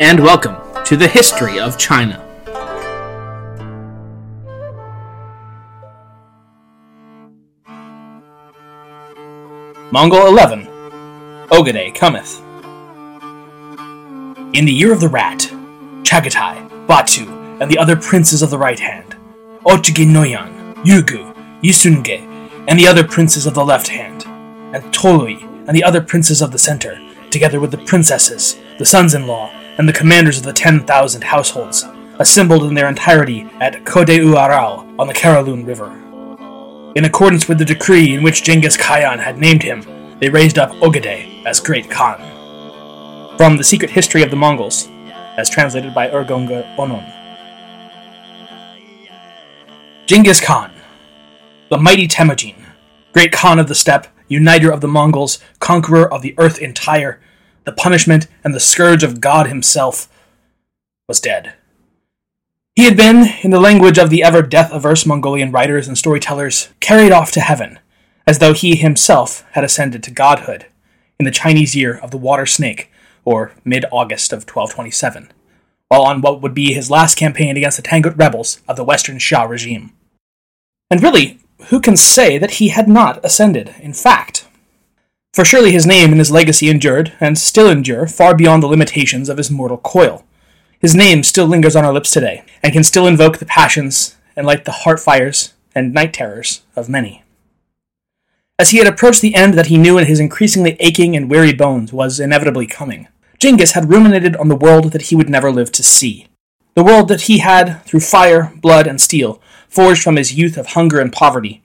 And welcome to the History of China. Mongol 11 Ogedei cometh. In the year of the rat, Chagatai, Batu, and the other princes of the right hand, Ochigi Noyan, Yugu, Yisunge, and the other princes of the left hand, and Tolui, and the other princes of the center, together with the princesses, the sons in law, and the commanders of the ten thousand households, assembled in their entirety at Kode Uarao on the Karaluun River. In accordance with the decree in which Genghis Khan had named him, they raised up Ogedei as Great Khan. From The Secret History of the Mongols, as translated by Urgunge Onon. Genghis Khan, the mighty Temujin, Great Khan of the Steppe, uniter of the Mongols, conqueror of the earth entire, the punishment and the scourge of God himself, was dead. He had been, in the language of the ever death averse Mongolian writers and storytellers, carried off to heaven, as though he himself had ascended to godhood, in the Chinese year of the water snake, or mid August of 1227, while on what would be his last campaign against the Tangut rebels of the Western Xia regime. And really, who can say that he had not ascended, in fact? For surely his name and his legacy endured, and still endure, far beyond the limitations of his mortal coil. His name still lingers on our lips today, and can still invoke the passions and light the heart fires and night terrors of many. As he had approached the end that he knew in his increasingly aching and weary bones was inevitably coming, Genghis had ruminated on the world that he would never live to see. The world that he had, through fire, blood, and steel, forged from his youth of hunger and poverty.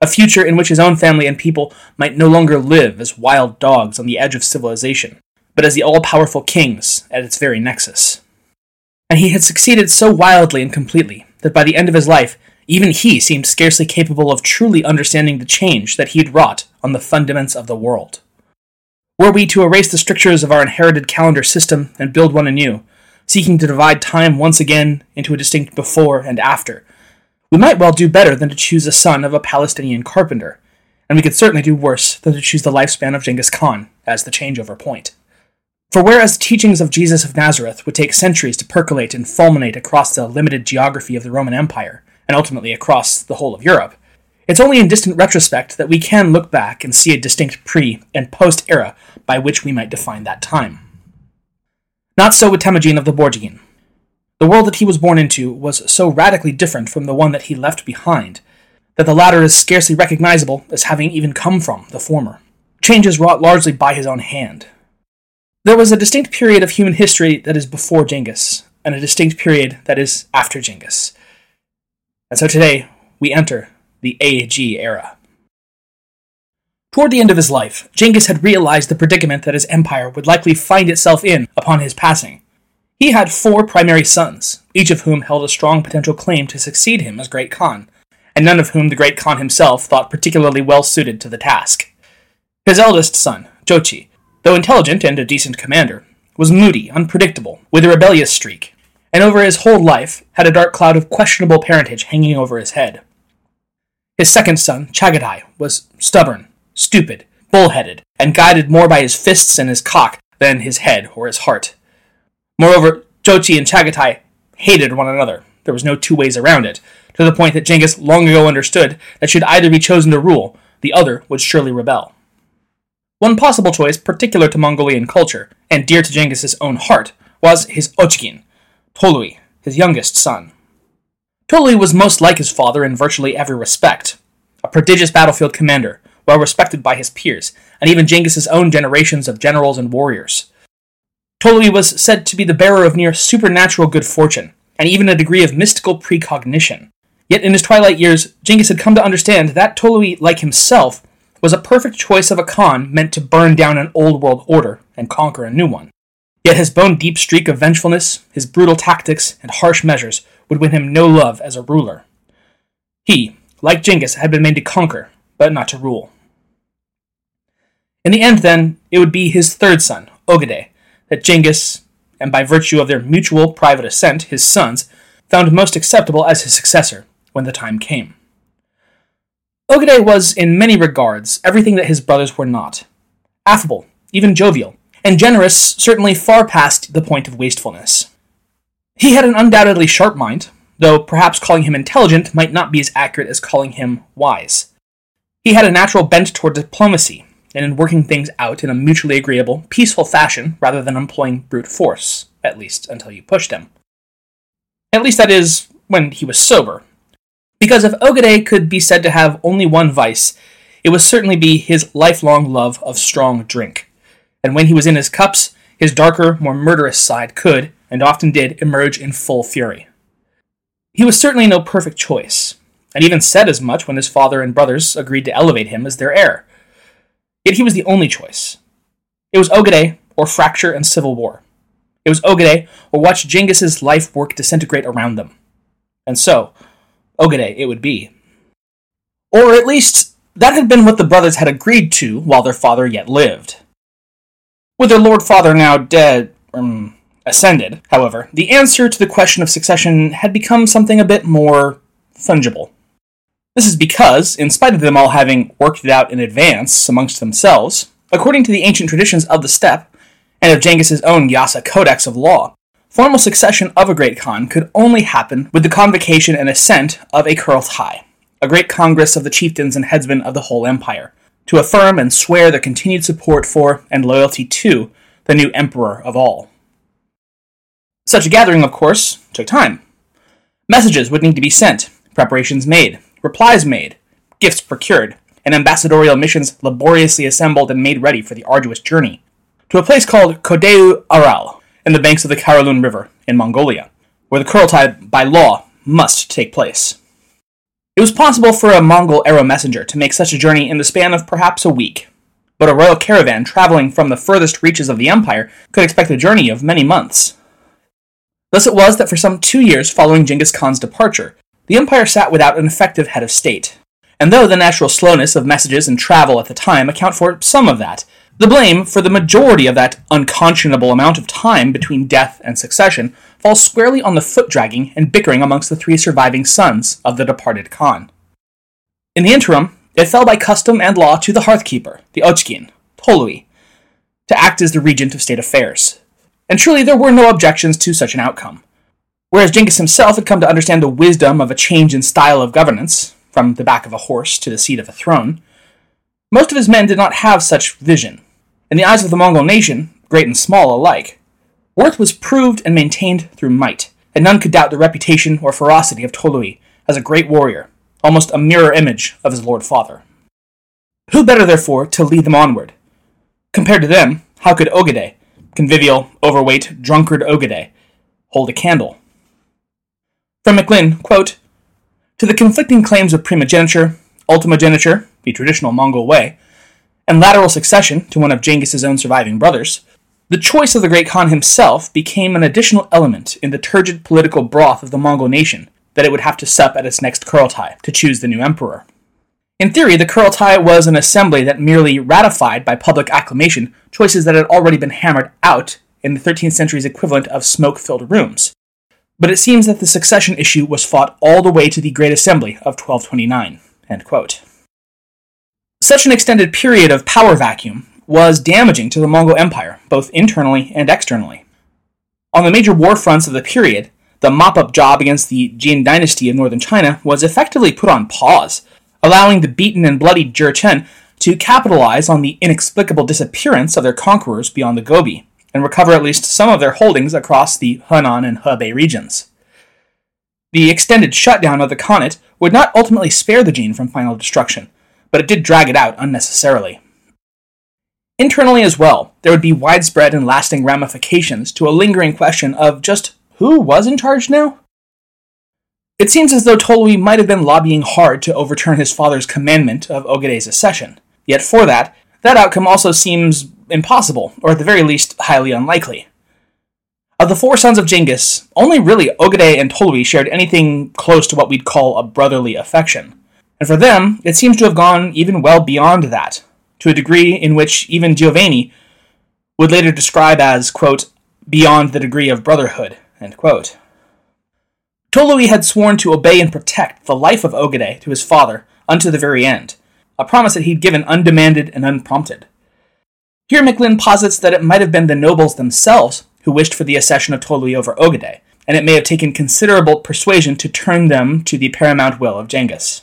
A future in which his own family and people might no longer live as wild dogs on the edge of civilization, but as the all powerful kings at its very nexus. And he had succeeded so wildly and completely that by the end of his life, even he seemed scarcely capable of truly understanding the change that he had wrought on the fundaments of the world. Were we to erase the strictures of our inherited calendar system and build one anew, seeking to divide time once again into a distinct before and after, we might well do better than to choose a son of a Palestinian carpenter, and we could certainly do worse than to choose the lifespan of Genghis Khan as the changeover point. For whereas the teachings of Jesus of Nazareth would take centuries to percolate and fulminate across the limited geography of the Roman Empire, and ultimately across the whole of Europe, it's only in distant retrospect that we can look back and see a distinct pre and post era by which we might define that time. Not so with Temujin of the Borjigin. The world that he was born into was so radically different from the one that he left behind that the latter is scarcely recognizable as having even come from the former. Changes wrought largely by his own hand. There was a distinct period of human history that is before Genghis, and a distinct period that is after Genghis. And so today, we enter the AG era. Toward the end of his life, Genghis had realized the predicament that his empire would likely find itself in upon his passing. He had four primary sons, each of whom held a strong potential claim to succeed him as Great Khan, and none of whom the Great Khan himself thought particularly well suited to the task. His eldest son, Jochi, though intelligent and a decent commander, was moody, unpredictable, with a rebellious streak, and over his whole life had a dark cloud of questionable parentage hanging over his head. His second son, Chagatai, was stubborn, stupid, bullheaded, and guided more by his fists and his cock than his head or his heart. Moreover, Jochi and Chagatai hated one another. There was no two ways around it, to the point that Genghis long ago understood that should either be chosen to rule, the other would surely rebel. One possible choice particular to Mongolian culture, and dear to Genghis's own heart, was his Ochgin, Tolui, his youngest son. Tolui was most like his father in virtually every respect. A prodigious battlefield commander, well respected by his peers, and even Genghis's own generations of generals and warriors. Tolui was said to be the bearer of near supernatural good fortune, and even a degree of mystical precognition. Yet in his twilight years, Genghis had come to understand that Tolui, like himself, was a perfect choice of a Khan meant to burn down an old world order and conquer a new one. Yet his bone deep streak of vengefulness, his brutal tactics, and harsh measures would win him no love as a ruler. He, like Genghis, had been made to conquer, but not to rule. In the end, then, it would be his third son, Ogedei, that Genghis, and by virtue of their mutual private assent, his sons, found most acceptable as his successor when the time came. Ogedei was, in many regards, everything that his brothers were not affable, even jovial, and generous, certainly far past the point of wastefulness. He had an undoubtedly sharp mind, though perhaps calling him intelligent might not be as accurate as calling him wise. He had a natural bent toward diplomacy, and in working things out in a mutually agreeable, peaceful fashion rather than employing brute force, at least until you pushed him. At least that is, when he was sober. Because if Ogedei could be said to have only one vice, it would certainly be his lifelong love of strong drink. And when he was in his cups, his darker, more murderous side could, and often did, emerge in full fury. He was certainly no perfect choice, and even said as much when his father and brothers agreed to elevate him as their heir. Yet he was the only choice. It was Ogedei or fracture and civil war. It was Ogedei or watch Genghis's life work disintegrate around them. And so, Ogedei it would be. Or at least, that had been what the brothers had agreed to while their father yet lived. With their lord father now dead, um, ascended, however, the answer to the question of succession had become something a bit more fungible. This is because, in spite of them all having worked it out in advance amongst themselves, according to the ancient traditions of the steppe, and of Genghis's own Yasa Codex of Law, formal succession of a great Khan could only happen with the convocation and assent of a Kurultai, a great congress of the chieftains and headsmen of the whole empire, to affirm and swear their continued support for and loyalty to the new emperor of all. Such a gathering, of course, took time. Messages would need to be sent, preparations made, replies made, gifts procured, and ambassadorial missions laboriously assembled and made ready for the arduous journey to a place called Kodeu Aral in the banks of the Karamun River in Mongolia, where the Kurultai, by law, must take place. It was possible for a Mongol arrow messenger to make such a journey in the span of perhaps a week, but a royal caravan traveling from the furthest reaches of the empire could expect a journey of many months. Thus it was that for some two years following Genghis Khan's departure, the empire sat without an effective head of state. And though the natural slowness of messages and travel at the time account for some of that, the blame for the majority of that unconscionable amount of time between death and succession falls squarely on the foot dragging and bickering amongst the three surviving sons of the departed Khan. In the interim, it fell by custom and law to the hearthkeeper, the Ochgin, Tolui, to act as the regent of state affairs. And truly there were no objections to such an outcome. Whereas Genghis himself had come to understand the wisdom of a change in style of governance, from the back of a horse to the seat of a throne, most of his men did not have such vision. In the eyes of the Mongol nation, great and small alike, worth was proved and maintained through might, and none could doubt the reputation or ferocity of Tolui as a great warrior, almost a mirror image of his lord father. Who better, therefore, to lead them onward? Compared to them, how could Ogedei, convivial, overweight, drunkard Ogedei, hold a candle? From McLynn, quote, To the conflicting claims of primogeniture, ultimogeniture, the traditional Mongol way, and lateral succession to one of Genghis's own surviving brothers, the choice of the great Khan himself became an additional element in the turgid political broth of the Mongol nation that it would have to sup at its next Kurultai to choose the new emperor. In theory, the Kurultai was an assembly that merely ratified by public acclamation choices that had already been hammered out in the 13th century's equivalent of smoke filled rooms, but it seems that the succession issue was fought all the way to the Great Assembly of 1229. Such an extended period of power vacuum was damaging to the Mongol Empire, both internally and externally. On the major war fronts of the period, the mop up job against the Jin dynasty of northern China was effectively put on pause, allowing the beaten and bloodied Jurchen to capitalize on the inexplicable disappearance of their conquerors beyond the Gobi and recover at least some of their holdings across the Henan and Hebei regions. The extended shutdown of the Khanate would not ultimately spare the Jin from final destruction, but it did drag it out unnecessarily. Internally as well, there would be widespread and lasting ramifications to a lingering question of just who was in charge now? It seems as though Tolui might have been lobbying hard to overturn his father's commandment of Ogedei's accession. Yet for that, that outcome also seems impossible, or at the very least, highly unlikely. Of the four sons of Genghis, only really Ogedei and Tolui shared anything close to what we'd call a brotherly affection. And for them, it seems to have gone even well beyond that, to a degree in which even Juvaini would later describe as, quote, beyond the degree of brotherhood, end quote. Tolui had sworn to obey and protect the life of Ogedei to his father unto the very end, a promise that he'd given undemanded and unprompted. Here McLynn posits that it might have been the nobles themselves who wished for the accession of Tolui over Ogedei, and it may have taken considerable persuasion to turn them to the paramount will of Genghis.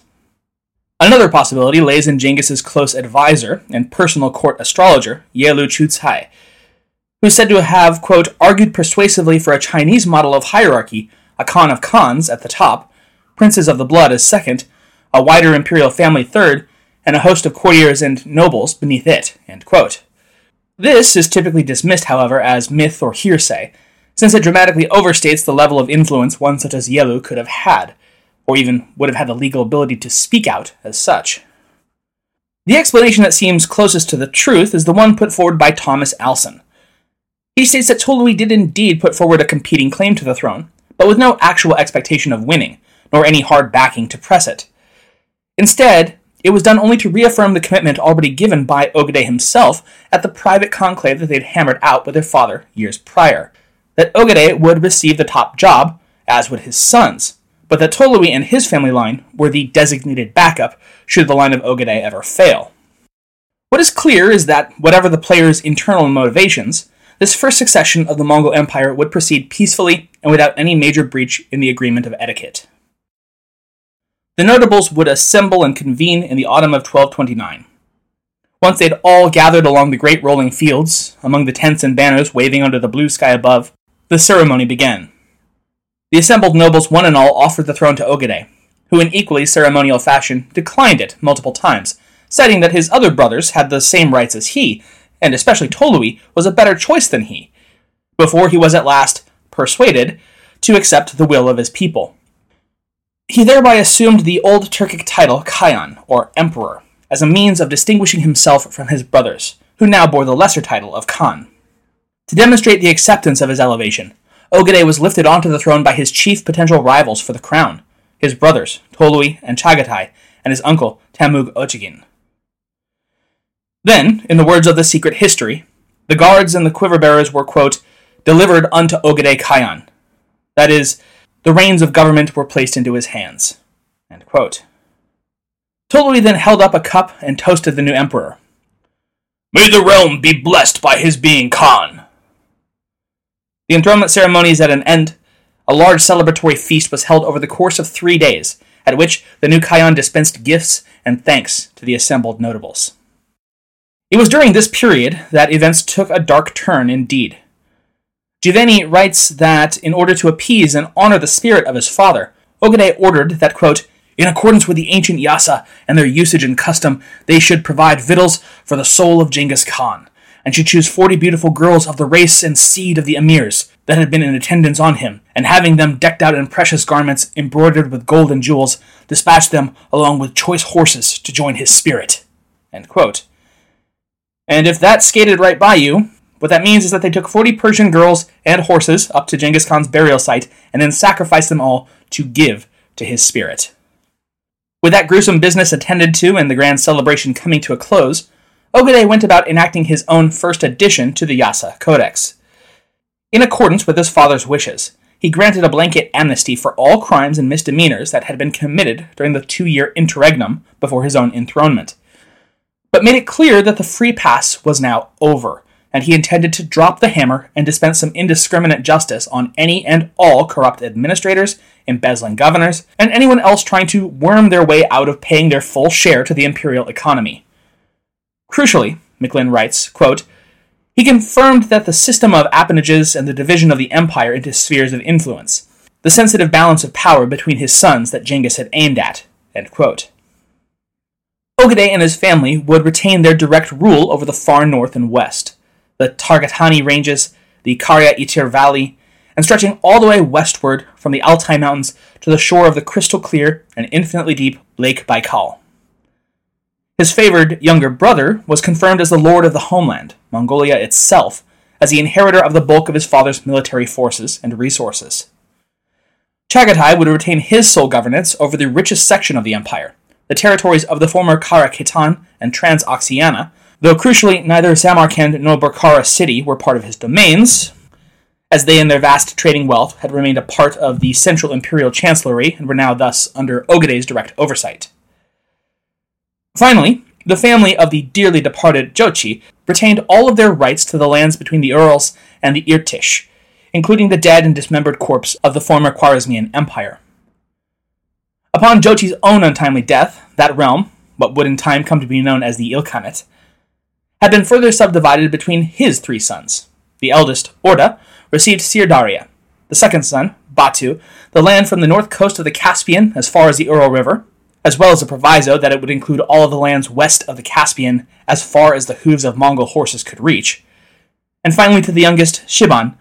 Another possibility lays in Genghis's close advisor and personal court astrologer, Yelu Chucai, who is said to have, quote, argued persuasively for a Chinese model of hierarchy, a Khan of Khans at the top, princes of the blood as second, a wider imperial family third, and a host of courtiers and nobles beneath it, end quote. This is typically dismissed, however, as myth or hearsay, since it dramatically overstates the level of influence one such as Yelu could have had, or even would have had the legal ability to speak out as such. The explanation that seems closest to the truth is the one put forward by Thomas Allsen. He states that Tolui did indeed put forward a competing claim to the throne, but with no actual expectation of winning, nor any hard backing to press it. Instead, it was done only to reaffirm the commitment already given by Ogedei himself at the private conclave that they'd hammered out with their father years prior. That Ogedei would receive the top job, as would his sons, but that Tolui and his family line were the designated backup should the line of Ogedei ever fail. What is clear is that, whatever the player's internal motivations, this first succession of the Mongol Empire would proceed peacefully and without any major breach in the agreement of etiquette. The notables would assemble and convene in the autumn of 1229. Once they'd all gathered along the great rolling fields, among the tents and banners waving under the blue sky above, the ceremony began. The assembled nobles, one and all, offered the throne to Ogedei, who, in equally ceremonial fashion, declined it multiple times, citing that his other brothers had the same rights as he, and especially Tolui was a better choice than he, before he was at last persuaded to accept the will of his people. He thereby assumed the old Turkic title Khaghan, or Emperor, as a means of distinguishing himself from his brothers, who now bore the lesser title of Khan. To demonstrate the acceptance of his elevation, Ogedei was lifted onto the throne by his chief potential rivals for the crown, his brothers, Tolui and Chagatai, and his uncle, Tamug Ochigin. Then, in the words of the secret history, the guards and the quiver bearers were, quote, delivered unto Ogedei Khaghan. That is, the reins of government were placed into his hands. Tolui then held up a cup and toasted the new emperor. May the realm be blessed by his being Khan. The enthronement ceremony is at an end. A large celebratory feast was held over the course of three days, at which the new Khaghan dispensed gifts and thanks to the assembled notables. It was during this period that events took a dark turn indeed. Juvaini writes that in order to appease and honor the spirit of his father, Ogedei ordered that, quote, in accordance with the ancient Yasa and their usage and custom, they should provide victuals for the soul of Genghis Khan, and should choose forty beautiful girls of the race and seed of the emirs that had been in attendance on him, and having them decked out in precious garments embroidered with gold and jewels, dispatch them along with choice horses to join his spirit. And if that skated right by you, what that means is that they took 40 Persian girls and horses up to Genghis Khan's burial site and then sacrificed them all to give to his spirit. With that gruesome business attended to and the grand celebration coming to a close, Ogedei went about enacting his own first addition to the Yasa Codex. In accordance with his father's wishes, he granted a blanket amnesty for all crimes and misdemeanors that had been committed during the two year interregnum before his own enthronement, but made it clear that the free pass was now over and he intended to drop the hammer and dispense some indiscriminate justice on any and all corrupt administrators, embezzling governors, and anyone else trying to worm their way out of paying their full share to the imperial economy. Crucially, McLynn writes, quote, he confirmed that the system of appanages and the division of the empire into spheres of influence, the sensitive balance of power between his sons that Genghis had aimed at. Ogedei and his family would retain their direct rule over the far north and west the Tarbagatai ranges, the Karya Itir Valley, and stretching all the way westward from the Altai Mountains to the shore of the crystal clear and infinitely deep Lake Baikal. His favored younger brother was confirmed as the lord of the homeland, Mongolia itself, as the inheritor of the bulk of his father's military forces and resources. Chagatai would retain his sole governance over the richest section of the empire, the territories of the former Kara Khitan and Transoxiana, though crucially neither Samarkand nor Bukhara city were part of his domains, as they and their vast trading wealth had remained a part of the central imperial chancellery and were now thus under Ogedei's direct oversight. Finally, the family of the dearly departed Jochi retained all of their rights to the lands between the Urals and the Irtish, including the dead and dismembered corpse of the former Khwarezmian Empire. Upon Jochi's own untimely death, that realm, what would in time come to be known as the Ilkhanate, had been further subdivided between his three sons. The eldest, Orda, received Sirdaria. The second son, Batu, the land from the north coast of the Caspian as far as the Ural River, as well as a proviso that it would include all of the lands west of the Caspian as far as the hooves of Mongol horses could reach. And finally to the youngest, Shiban,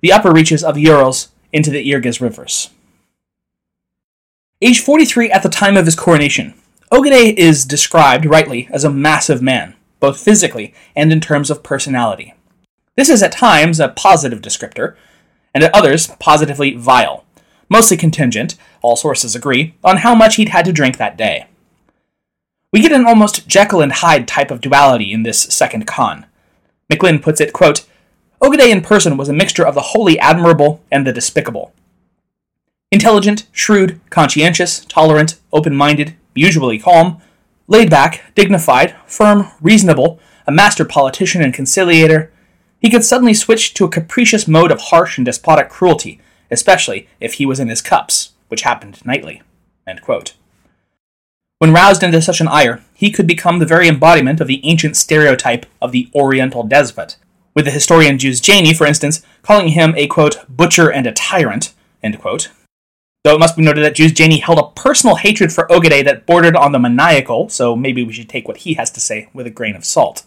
the upper reaches of the Urals into the Irgiz rivers. Age 43 at the time of his coronation, Ogedei is described, rightly, as a massive man, both physically and in terms of personality. This is at times a positive descriptor, and at others positively vile, mostly contingent, all sources agree, on how much he'd had to drink that day. We get an almost Jekyll and Hyde type of duality in this second con. McLynn puts it, quote, Ogedei in person was a mixture of the wholly admirable and the despicable. Intelligent, shrewd, conscientious, tolerant, open minded, usually calm, laid back, dignified, firm, reasonable, a master politician and conciliator, he could suddenly switch to a capricious mode of harsh and despotic cruelty, especially if he was in his cups, which happened nightly. When roused into such an ire, he could become the very embodiment of the ancient stereotype of the Oriental despot, with the historian Juzjani, for instance, calling him a quote, butcher and a tyrant, Though it must be noted that Juzjani held a personal hatred for Ogedei that bordered on the maniacal, so maybe we should take what he has to say with a grain of salt.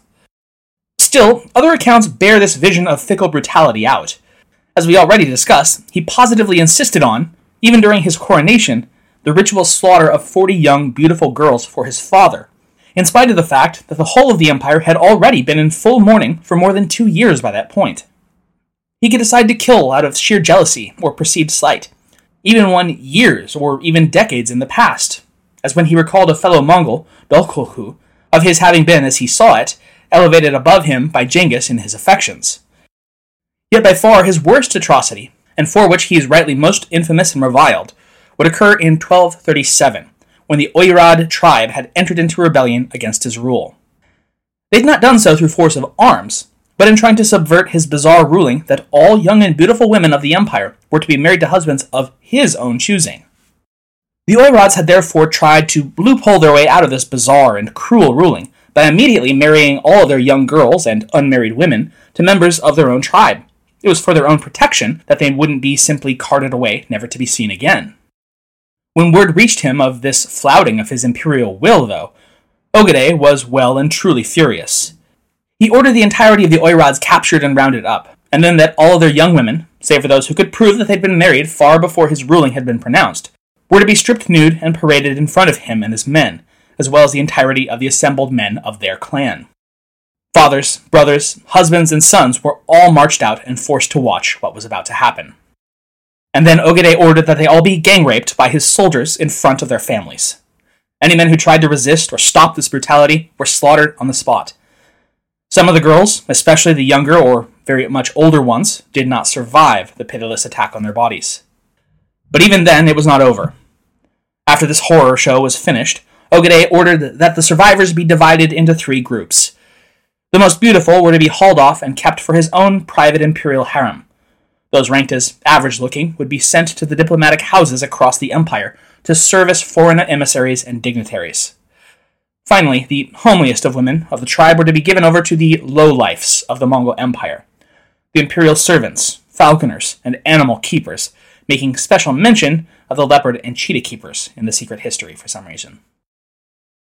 Still, other accounts bear this vision of fickle brutality out. As we already discussed, he positively insisted on, even during his coronation, the ritual slaughter of 40 young, beautiful girls for his father, in spite of the fact that the whole of the empire had already been in full mourning for more than two years by that point. He could decide to kill out of sheer jealousy or perceived slight, even one years or even decades in the past, as when he recalled a fellow Mongol, Dolkulhu, of his having been, as he saw it, elevated above him by Genghis in his affections. Yet by far his worst atrocity, and for which he is rightly most infamous and reviled, would occur in 1237, when the Oirad tribe had entered into rebellion against his rule. They had not done so through force of arms, but in trying to subvert his bizarre ruling that all young and beautiful women of the empire were to be married to husbands of his own choosing. The Oirads had therefore tried to loophole their way out of this bizarre and cruel ruling by immediately marrying all of their young girls and unmarried women to members of their own tribe, it was for their own protection that they wouldn't be simply carted away, never to be seen again. When word reached him of this flouting of his imperial will, though, Ogedei was well and truly furious. He ordered the entirety of the Oirads captured and rounded up, and then that all of their young women, save for those who could prove that they'd been married far before his ruling had been pronounced, were to be stripped nude and paraded in front of him and his men, as well as the entirety of the assembled men of their clan. Fathers, brothers, husbands, and sons were all marched out and forced to watch what was about to happen. And then Ogedei ordered that they all be gang raped by his soldiers in front of their families. Any men who tried to resist or stop this brutality were slaughtered on the spot. Some of the girls, especially the younger or very much older ones, did not survive the pitiless attack on their bodies. But even then, it was not over. After this horror show was finished, Ogedei ordered that the survivors be divided into three groups the most beautiful were to be hauled off and kept for his own private imperial harem. Those ranked as average looking would be sent to the diplomatic houses across the empire to service foreign emissaries and dignitaries. Finally, the homeliest of women of the tribe were to be given over to the lowlifes of the Mongol Empire, the imperial servants, falconers, and animal keepers, making special mention of the leopard and cheetah keepers in the secret history for some reason.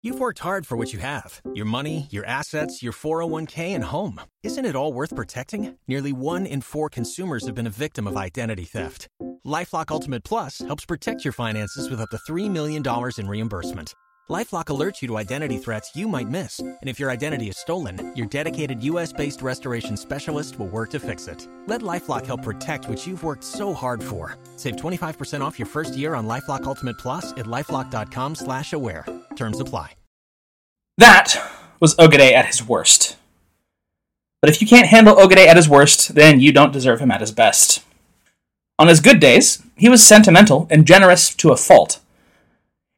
You've worked hard for what you have your money, your assets, your 401k, and home. Isn't it all worth protecting? Nearly one in four consumers have been a victim of identity theft. Lifelock Ultimate Plus helps protect your finances with up to $3 million in reimbursement. LifeLock alerts you to identity threats you might miss, and if your identity is stolen, your dedicated U.S.-based restoration specialist will work to fix it. Let LifeLock help protect what you've worked so hard for. Save 25% off your first year on LifeLock Ultimate Plus at lifeLock.com/slash-aware. Terms apply. That was Ogedei at his worst. But if you can't handle Ogedei at his worst, then you don't deserve him at his best. On his good days, he was sentimental and generous to a fault.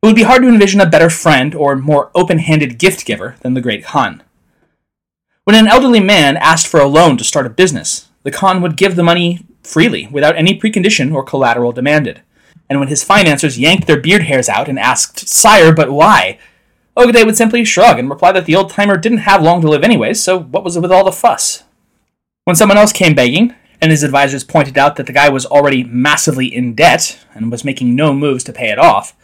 It would be hard to envision a better friend or more open handed gift giver than the great Khan. When an elderly man asked for a loan to start a business, the Khan would give the money freely, without any precondition or collateral demanded. And when his financiers yanked their beard hairs out and asked, Sire, but why? Ogedei would simply shrug and reply that the old timer didn't have long to live anyways, so what was it with all the fuss? When someone else came begging, and his advisors pointed out that the guy was already massively in debt and was making no moves to pay it off,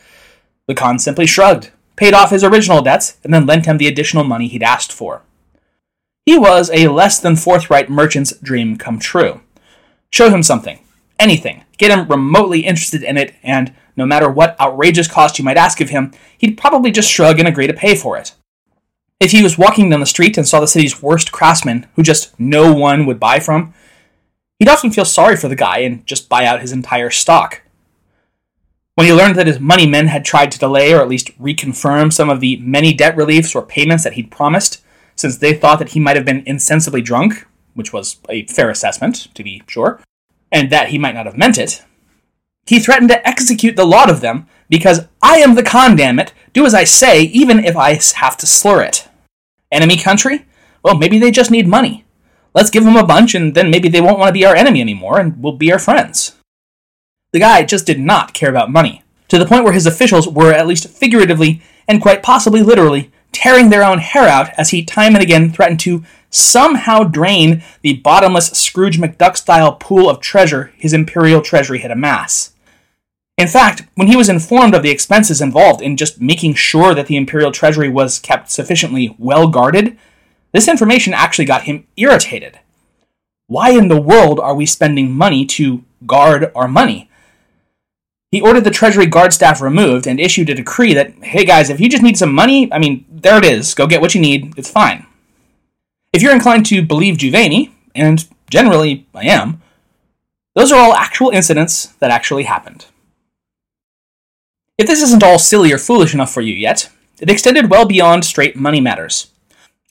the Khan simply shrugged, paid off his original debts, and then lent him the additional money he'd asked for. He was a less than forthright merchant's dream come true. Show him something, anything, get him remotely interested in it, and no matter what outrageous cost you might ask of him, he'd probably just shrug and agree to pay for it. If he was walking down the street and saw the city's worst craftsman, who just no one would buy from, he'd often feel sorry for the guy and just buy out his entire stock. When he learned that his money men had tried to delay or at least reconfirm some of the many debt reliefs or payments that he'd promised, since they thought that he might have been insensibly drunk, which was a fair assessment, to be sure, and that he might not have meant it, he threatened to execute the lot of them because I am the Khan, damn it. Do as I say, even if I have to slur it. Enemy country? Well, maybe they just need money. Let's give them a bunch, and then maybe they won't want to be our enemy anymore, and we'll be our friends. The guy just did not care about money, to the point where his officials were, at least figuratively, and quite possibly literally, tearing their own hair out as he time and again threatened to somehow drain the bottomless Scrooge McDuck style pool of treasure his imperial treasury had amassed. In fact, when he was informed of the expenses involved in just making sure that the imperial treasury was kept sufficiently well guarded, this information actually got him irritated. Why in the world are we spending money to guard our money? He ordered the Treasury Guard staff removed and issued a decree that, hey guys, if you just need some money, I mean, there it is. Go get what you need. It's fine. If you're inclined to believe Juvaini, and generally I am, those are all actual incidents that actually happened. If this isn't all silly or foolish enough for you yet, it extended well beyond straight money matters.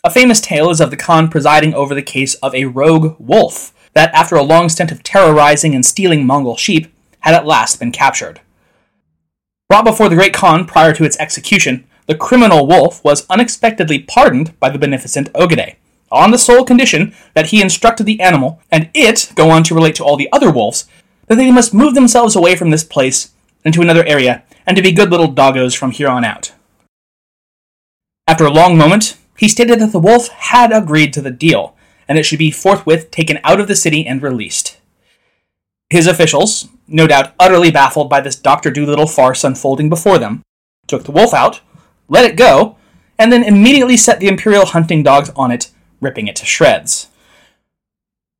A famous tale is of the Khan presiding over the case of a rogue wolf that, after a long stint of terrorizing and stealing Mongol sheep, had at last been captured. Brought before the Great Khan prior to its execution, the criminal wolf was unexpectedly pardoned by the beneficent Ogedei, on the sole condition that he instructed the animal, and it go on to relate to all the other wolves, that they must move themselves away from this place into another area, and to be good little doggos from here on out. After a long moment, he stated that the wolf had agreed to the deal, and it should be forthwith taken out of the city and released. His officials, no doubt utterly baffled by this Dr. Dolittle farce unfolding before them, took the wolf out, let it go, and then immediately set the Imperial hunting dogs on it, ripping it to shreds.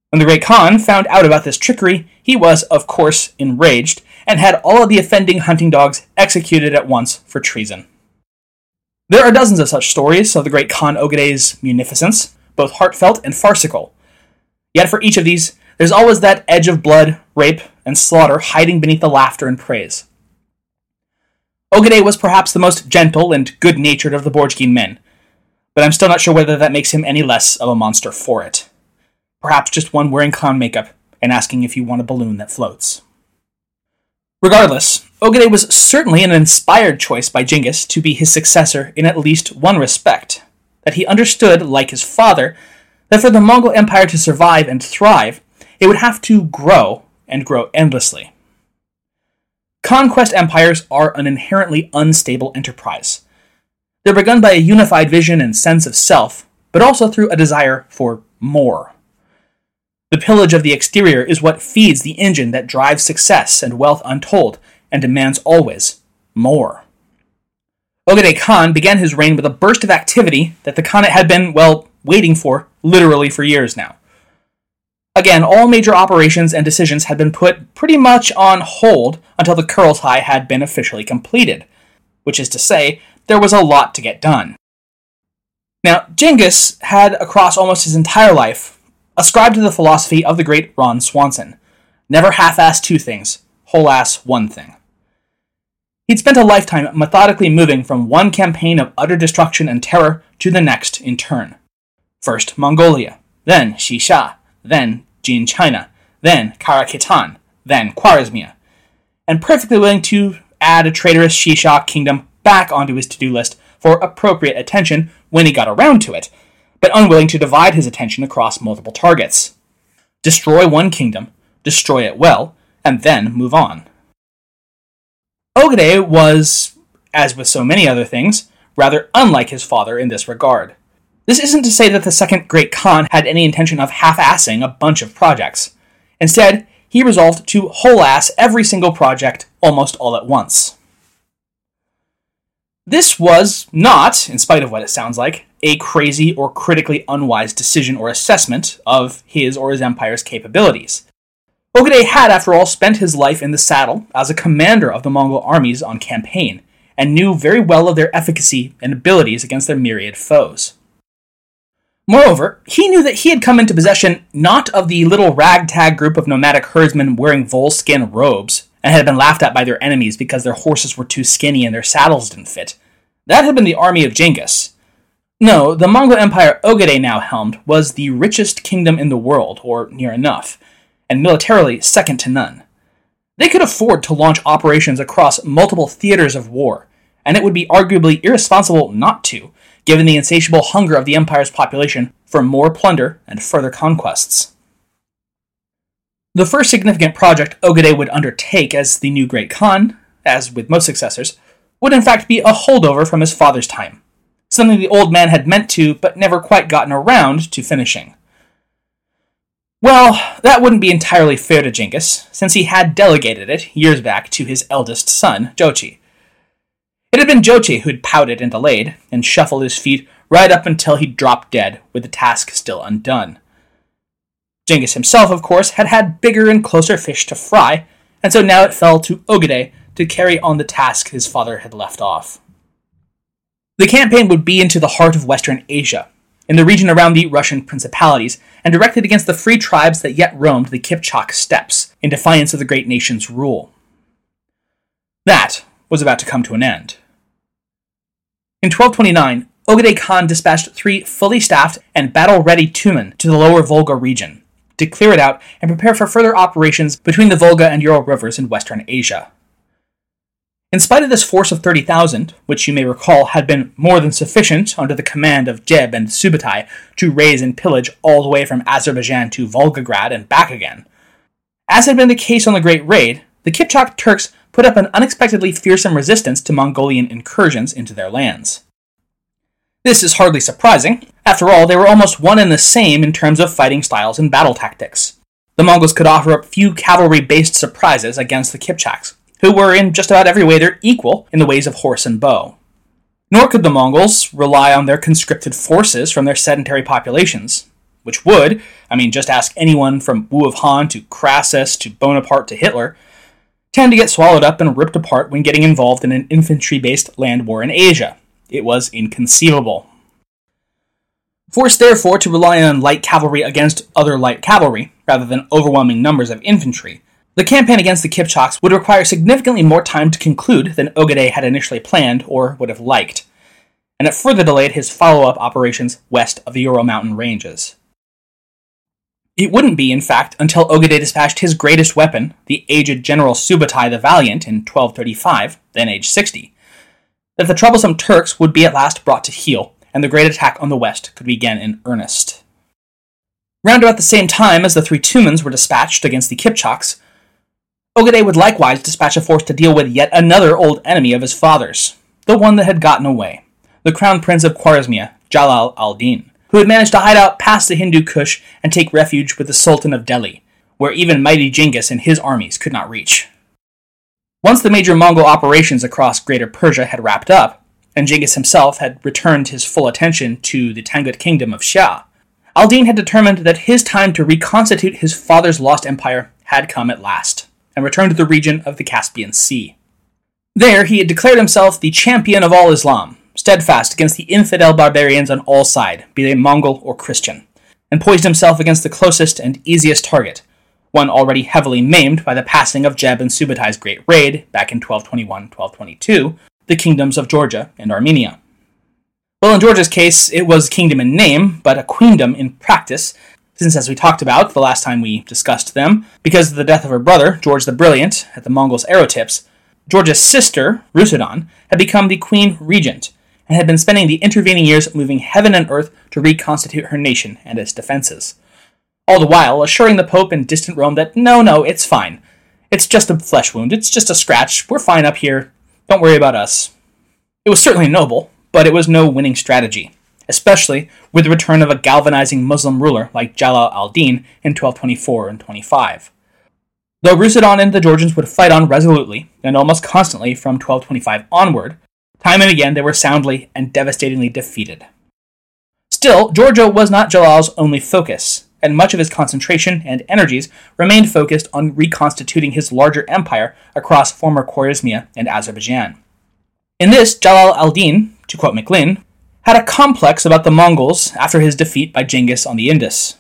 When the Great Khan found out about this trickery, he was, of course, enraged, and had all of the offending hunting dogs executed at once for treason. There are dozens of such stories of the great Khan Ogedei's munificence, both heartfelt and farcical. Yet for each of these, there's always that edge of blood, rape, and slaughter hiding beneath the laughter and praise. Ogedei was perhaps the most gentle and good natured of the Borjigin men, but I'm still not sure whether that makes him any less of a monster for it. Perhaps just one wearing clown makeup and asking if you want a balloon that floats. Regardless, Ogedei was certainly an inspired choice by Genghis to be his successor in at least one respect that he understood, like his father, that for the Mongol Empire to survive and thrive, it would have to grow and grow endlessly. Conquest empires are an inherently unstable enterprise. They're begun by a unified vision and sense of self, but also through a desire for more. The pillage of the exterior is what feeds the engine that drives success and wealth untold and demands always more. Ogedei Khan began his reign with a burst of activity that the Khanate had been, well, waiting for, literally for years now. Again, all major operations and decisions had been put pretty much on hold until the Kurultai had been officially completed, which is to say, there was a lot to get done. Now, Genghis had, across almost his entire life, ascribed to the philosophy of the great Ron Swanson never half ass two things, whole ass one thing. He'd spent a lifetime methodically moving from one campaign of utter destruction and terror to the next in turn. First Mongolia, then Xi Xia, then Jin China, then Kara then Khwarezmia, and perfectly willing to add a traitorous Xi Xia kingdom back onto his to do list for appropriate attention when he got around to it, but unwilling to divide his attention across multiple targets. Destroy one kingdom, destroy it well, and then move on. Ogedei was, as with so many other things, rather unlike his father in this regard. This isn't to say that the second Great Khan had any intention of half assing a bunch of projects. Instead, he resolved to whole ass every single project almost all at once. This was not, in spite of what it sounds like, a crazy or critically unwise decision or assessment of his or his empire's capabilities. Ogedei had, after all, spent his life in the saddle as a commander of the Mongol armies on campaign, and knew very well of their efficacy and abilities against their myriad foes. Moreover, he knew that he had come into possession not of the little ragtag group of nomadic herdsmen wearing volskin robes, and had been laughed at by their enemies because their horses were too skinny and their saddles didn't fit. That had been the army of Genghis. No, the Mongol Empire Ogedei now helmed was the richest kingdom in the world, or near enough, and militarily second to none. They could afford to launch operations across multiple theaters of war, and it would be arguably irresponsible not to, given the insatiable hunger of the Empire's population for more plunder and further conquests. The first significant project Ogedei would undertake as the new Great Khan, as with most successors, would in fact be a holdover from his father's time, something the old man had meant to but never quite gotten around to finishing. Well, that wouldn't be entirely fair to Genghis, since he had delegated it, years back, to his eldest son, Jochi. It had been Jochi who'd pouted and delayed, and shuffled his feet right up until he dropped dead, with the task still undone. Genghis himself, of course, had had bigger and closer fish to fry, and so now it fell to Ogedei to carry on the task his father had left off. The campaign would be into the heart of Western Asia, in the region around the Russian principalities, and directed against the free tribes that yet roamed the Kipchak steppes, in defiance of the great nation's rule. That was about to come to an end. In 1229, Ogedei Khan dispatched three fully staffed and battle ready Tumen to the lower Volga region to clear it out and prepare for further operations between the Volga and Ural rivers in western Asia. In spite of this force of 30,000, which you may recall had been more than sufficient under the command of Jebe and Subutai to raze and pillage all the way from Azerbaijan to Volgograd and back again, as had been the case on the Great Raid, the Kipchak Turks put up an unexpectedly fearsome resistance to Mongolian incursions into their lands. This is hardly surprising. After all, they were almost one and the same in terms of fighting styles and battle tactics. The Mongols could offer up few cavalry based surprises against the Kipchaks, who were in just about every way their equal in the ways of horse and bow. Nor could the Mongols rely on their conscripted forces from their sedentary populations, which would, I mean, just ask anyone from Wu of Han to Crassus to Bonaparte to Hitler, tend to get swallowed up and ripped apart when getting involved in an infantry based land war in Asia. It was inconceivable. Forced therefore to rely on light cavalry against other light cavalry, rather than overwhelming numbers of infantry, the campaign against the Kipchaks would require significantly more time to conclude than Ogedei had initially planned or would have liked, and it further delayed his follow up operations west of the Ural Mountain ranges. It wouldn't be, in fact, until Ogedei dispatched his greatest weapon, the aged General Subutai the Valiant, in 1235, then aged 60, that the troublesome Turks would be at last brought to heel, and the great attack on the west could begin in earnest. Round about the same time as the three Tumans were dispatched against the Kipchaks, Ogedei would likewise dispatch a force to deal with yet another old enemy of his father's, the one that had gotten away, the crown prince of Khwarezmia, Jalal al-Din, who had managed to hide out past the Hindu Kush and take refuge with the Sultan of Delhi, where even mighty Genghis and his armies could not reach. Once the major Mongol operations across Greater Persia had wrapped up, and Genghis himself had returned his full attention to the Tangut kingdom of Xia, Al-Din had determined that his time to reconstitute his father's lost empire had come at last, and returned to the region of the Caspian Sea. There he had declared himself the champion of all Islam, steadfast against the infidel barbarians on all sides, be they Mongol or Christian, and poised himself against the closest and easiest target, one already heavily maimed by the passing of Jebe and Subutais' great raid back in 1221-1222, the kingdoms of Georgia and Armenia. Well, in Georgia's case, it was kingdom in name, but a queendom in practice, since, as we talked about the last time we discussed them, because of the death of her brother, George the Brilliant, at the Mongols' arrow tips, Georgia's sister, Rusudan, had become the queen regent, and had been spending the intervening years moving heaven and earth to reconstitute her nation and its defenses. All the while assuring the Pope in distant Rome that no, no, it's fine. It's just a flesh wound, it's just a scratch, we're fine up here, don't worry about us. It was certainly noble, but it was no winning strategy, especially with the return of a galvanizing Muslim ruler like Jalal al-Din in 1224 and 25. Though Rusudan and the Georgians would fight on resolutely and almost constantly from 1225 onward, time and again they were soundly and devastatingly defeated. Still, Georgia was not Jalal's only focus, and much of his concentration and energies remained focused on reconstituting his larger empire across former Khwarazmia and Azerbaijan. In this, Jalal al-Din, to quote McLynn, had a complex about the Mongols after his defeat by Genghis on the Indus.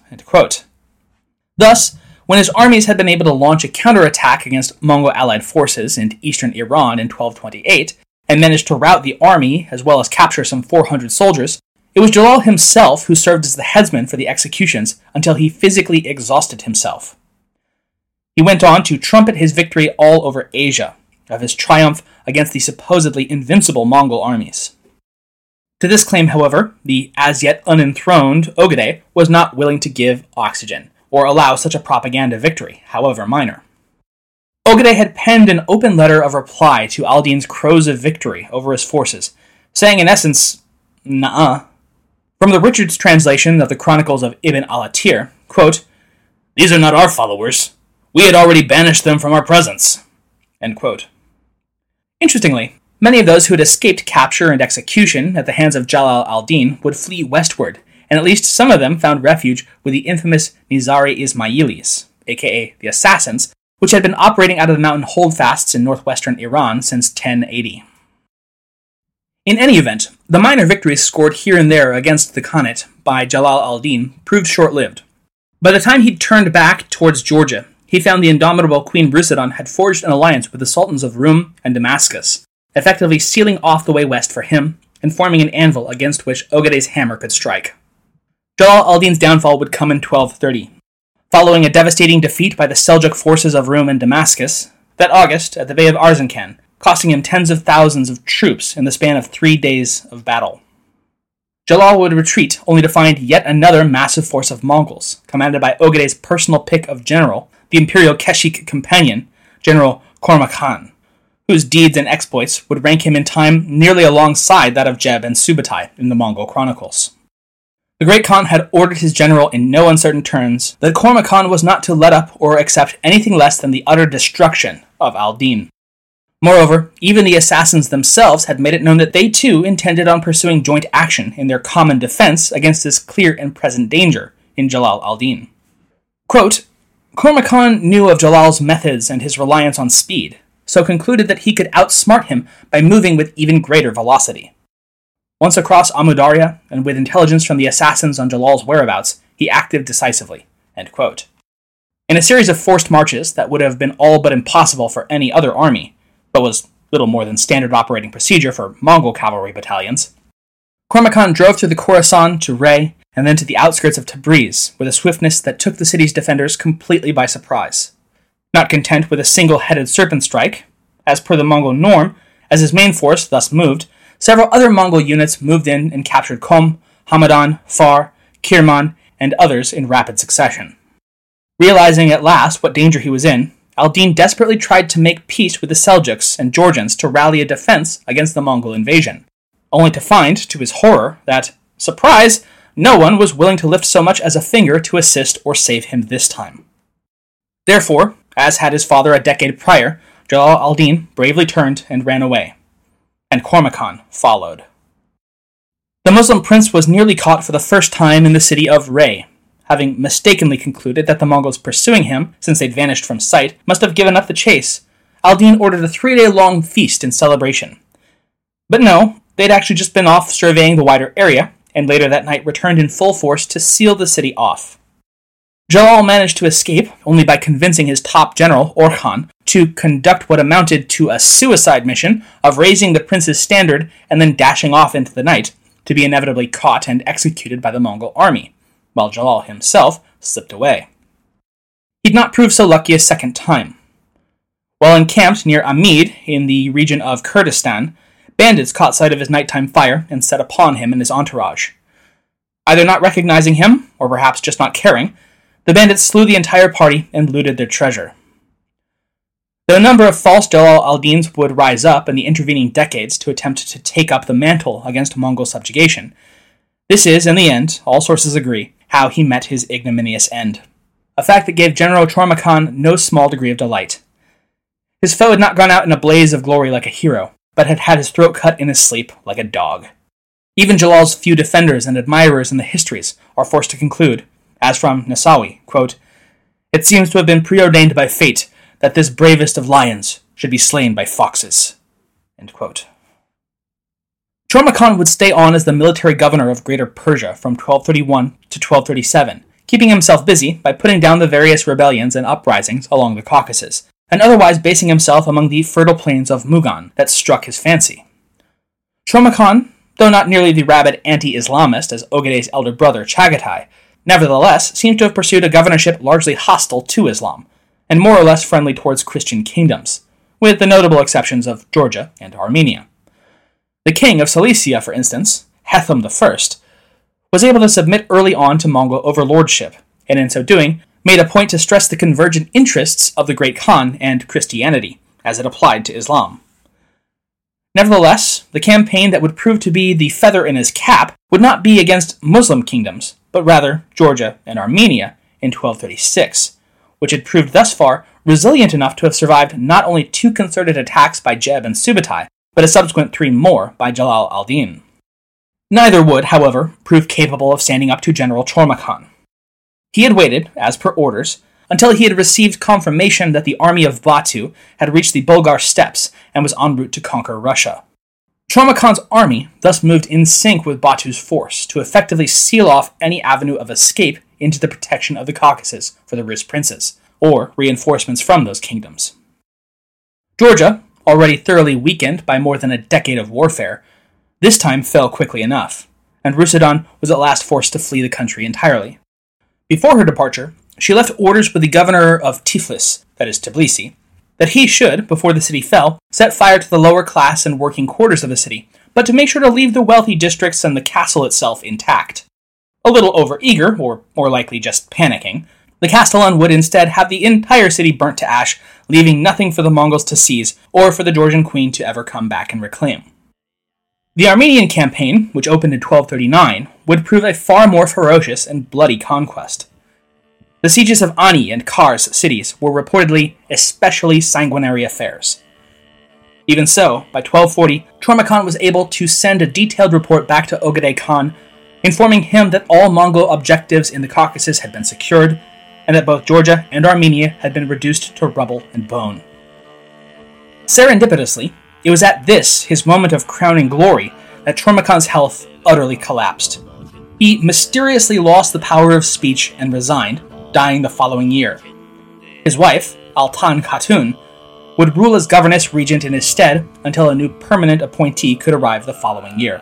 Thus, when his armies had been able to launch a counterattack against Mongol allied forces in eastern Iran in 1228, and managed to rout the army as well as capture some 400 soldiers, it was Jalal himself who served as the headsman for the executions until he physically exhausted himself. He went on to trumpet his victory all over Asia, of his triumph against the supposedly invincible Mongol armies. To this claim, however, the as yet unenthroned Ogedei was not willing to give oxygen, or allow such a propaganda victory, however minor. Ogedei had penned an open letter of reply to Al-Din's crows of victory over his forces, saying in essence, nah. From the Richards translation of the Chronicles of Ibn al-Athir, quote, These are not our followers. We had already banished them from our presence. Interestingly, many of those who had escaped capture and execution at the hands of Jalal al-Din would flee westward and at least some of them found refuge with the infamous Nizari Ismailis, aka the Assassins, which had been operating out of the mountain holdfasts in northwestern Iran since 1080. In any event, the minor victories scored here and there against the Khanate by Jalal al-Din proved short-lived. By the time he'd turned back towards Georgia, he found the indomitable Queen Rusudan had forged an alliance with the sultans of Rum and Damascus, effectively sealing off the way west for him and forming an anvil against which Ogedei's hammer could strike. Jalal al-Din's downfall would come in 1230. Following a devastating defeat by the Seljuk forces of Rum and Damascus, that August at the Bay of Arzincan, costing him tens of thousands of troops in the span of three days of battle. Jalal would retreat only to find yet another massive force of Mongols, commanded by Ogedei's personal pick of general, the imperial Keshik companion, General Chormakhan, whose deeds and exploits would rank him in time nearly alongside that of Jebe and Subutai in the Mongol chronicles. The Great Khan had ordered his general in no uncertain terms that Chormakhan was not to let up or accept anything less than the utter destruction of Al-Din. Moreover, even the assassins themselves had made it known that they too intended on pursuing joint action in their common defense against this clear and present danger in Jalal al-Din. Quote, Chormakhan knew of Jalal's methods and his reliance on speed, so concluded that he could outsmart him by moving with even greater velocity. Once across Amudarya, and with intelligence from the assassins on Jalal's whereabouts, he acted decisively. In a series of forced marches that would have been all but impossible for any other army, but was little more than standard operating procedure for Mongol cavalry battalions, Chormakhan drove through the Khorasan to Ray and then to the outskirts of Tabriz with a swiftness that took the city's defenders completely by surprise. Not content with a single headed serpent strike, as per the Mongol norm, as his main force thus moved, Several other Mongol units moved in and captured Qom, Hamadan, Far, Kirman, and others in rapid succession. Realizing at last what danger he was in, al-Din desperately tried to make peace with the Seljuks and Georgians to rally a defense against the Mongol invasion, only to find, to his horror, that, surprise, no one was willing to lift so much as a finger to assist or save him this time. Therefore, as had his father a decade prior, Jalal al-Din bravely turned and ran away and Chormakhan followed. The Muslim prince was nearly caught for the first time in the city of Ray, having mistakenly concluded that the Mongols pursuing him, since they'd vanished from sight, must have given up the chase. Al-Din ordered a three day long feast in celebration. But no, they'd actually just been off surveying the wider area, and later that night returned in full force to seal the city off. Jalal managed to escape only by convincing his top general, Orkhan, to conduct what amounted to a suicide mission of raising the prince's standard and then dashing off into the night, to be inevitably caught and executed by the Mongol army, while Jalal himself slipped away. He'd not prove so lucky a second time. While encamped near Amid in the region of Kurdistan, bandits caught sight of his nighttime fire and set upon him and his entourage. Either not recognizing him, or perhaps just not caring, the bandits slew the entire party and looted their treasure. Though a number of false Jalal al-Dins would rise up in the intervening decades to attempt to take up the mantle against Mongol subjugation, this is, in the end, all sources agree, how he met his ignominious end. A fact that gave General Chormakhan no small degree of delight. His foe had not gone out in a blaze of glory like a hero, but had had his throat cut in his sleep like a dog. Even Jalal's few defenders and admirers in the histories are forced to conclude as from Nasawi, quote, It seems to have been preordained by fate that this bravest of lions should be slain by foxes. Chormakhan would stay on as the military governor of Greater Persia from 1231 to 1237, keeping himself busy by putting down the various rebellions and uprisings along the Caucasus, and otherwise basing himself among the fertile plains of Mugan that struck his fancy. Chormakhan, though not nearly the rabid anti-Islamist as Ogedei's elder brother Chagatai, nevertheless seems to have pursued a governorship largely hostile to Islam, and more or less friendly towards Christian kingdoms, with the notable exceptions of Georgia and Armenia. The king of Cilicia, for instance, Hethum I, was able to submit early on to Mongol overlordship, and in so doing, made a point to stress the convergent interests of the Great Khan and Christianity, as it applied to Islam. Nevertheless, the campaign that would prove to be the feather in his cap would not be against Muslim kingdoms, but rather Georgia and Armenia in 1236, which had proved thus far resilient enough to have survived not only two concerted attacks by Jebe and Subutai, but a subsequent three more by Jalal al-Din. Neither would, however, prove capable of standing up to General Chormakhan. He had waited, as per orders, until he had received confirmation that the army of Batu had reached the Bulgar steppes and was en route to conquer Russia. Chormakhan's army thus moved in sync with Batu's force to effectively seal off any avenue of escape into the protection of the Caucasus for the Rus princes, or reinforcements from those kingdoms. Georgia, already thoroughly weakened by more than a decade of warfare, this time fell quickly enough, and Rusudan was at last forced to flee the country entirely. Before her departure, she left orders with the governor of Tiflis, that is Tbilisi, that he should, before the city fell, set fire to the lower class and working quarters of the city, but to make sure to leave the wealthy districts and the castle itself intact. A little overeager, or more likely just panicking, the Castellan would instead have the entire city burnt to ash, leaving nothing for the Mongols to seize or for the Georgian queen to ever come back and reclaim. The Armenian campaign, which opened in 1239, would prove a far more ferocious and bloody conquest. The sieges of Ani and Kars cities were reportedly especially sanguinary affairs. Even so, by 1240, Chormakhan was able to send a detailed report back to Ogedei Khan, informing him that all Mongol objectives in the Caucasus had been secured, and that both Georgia and Armenia had been reduced to rubble and bone. Serendipitously, it was at this, his moment of crowning glory, that Chormakhan's health utterly collapsed. He mysteriously lost the power of speech and resigned, dying the following year. His wife, Altan Khatun, would rule as governess regent in his stead until a new permanent appointee could arrive the following year.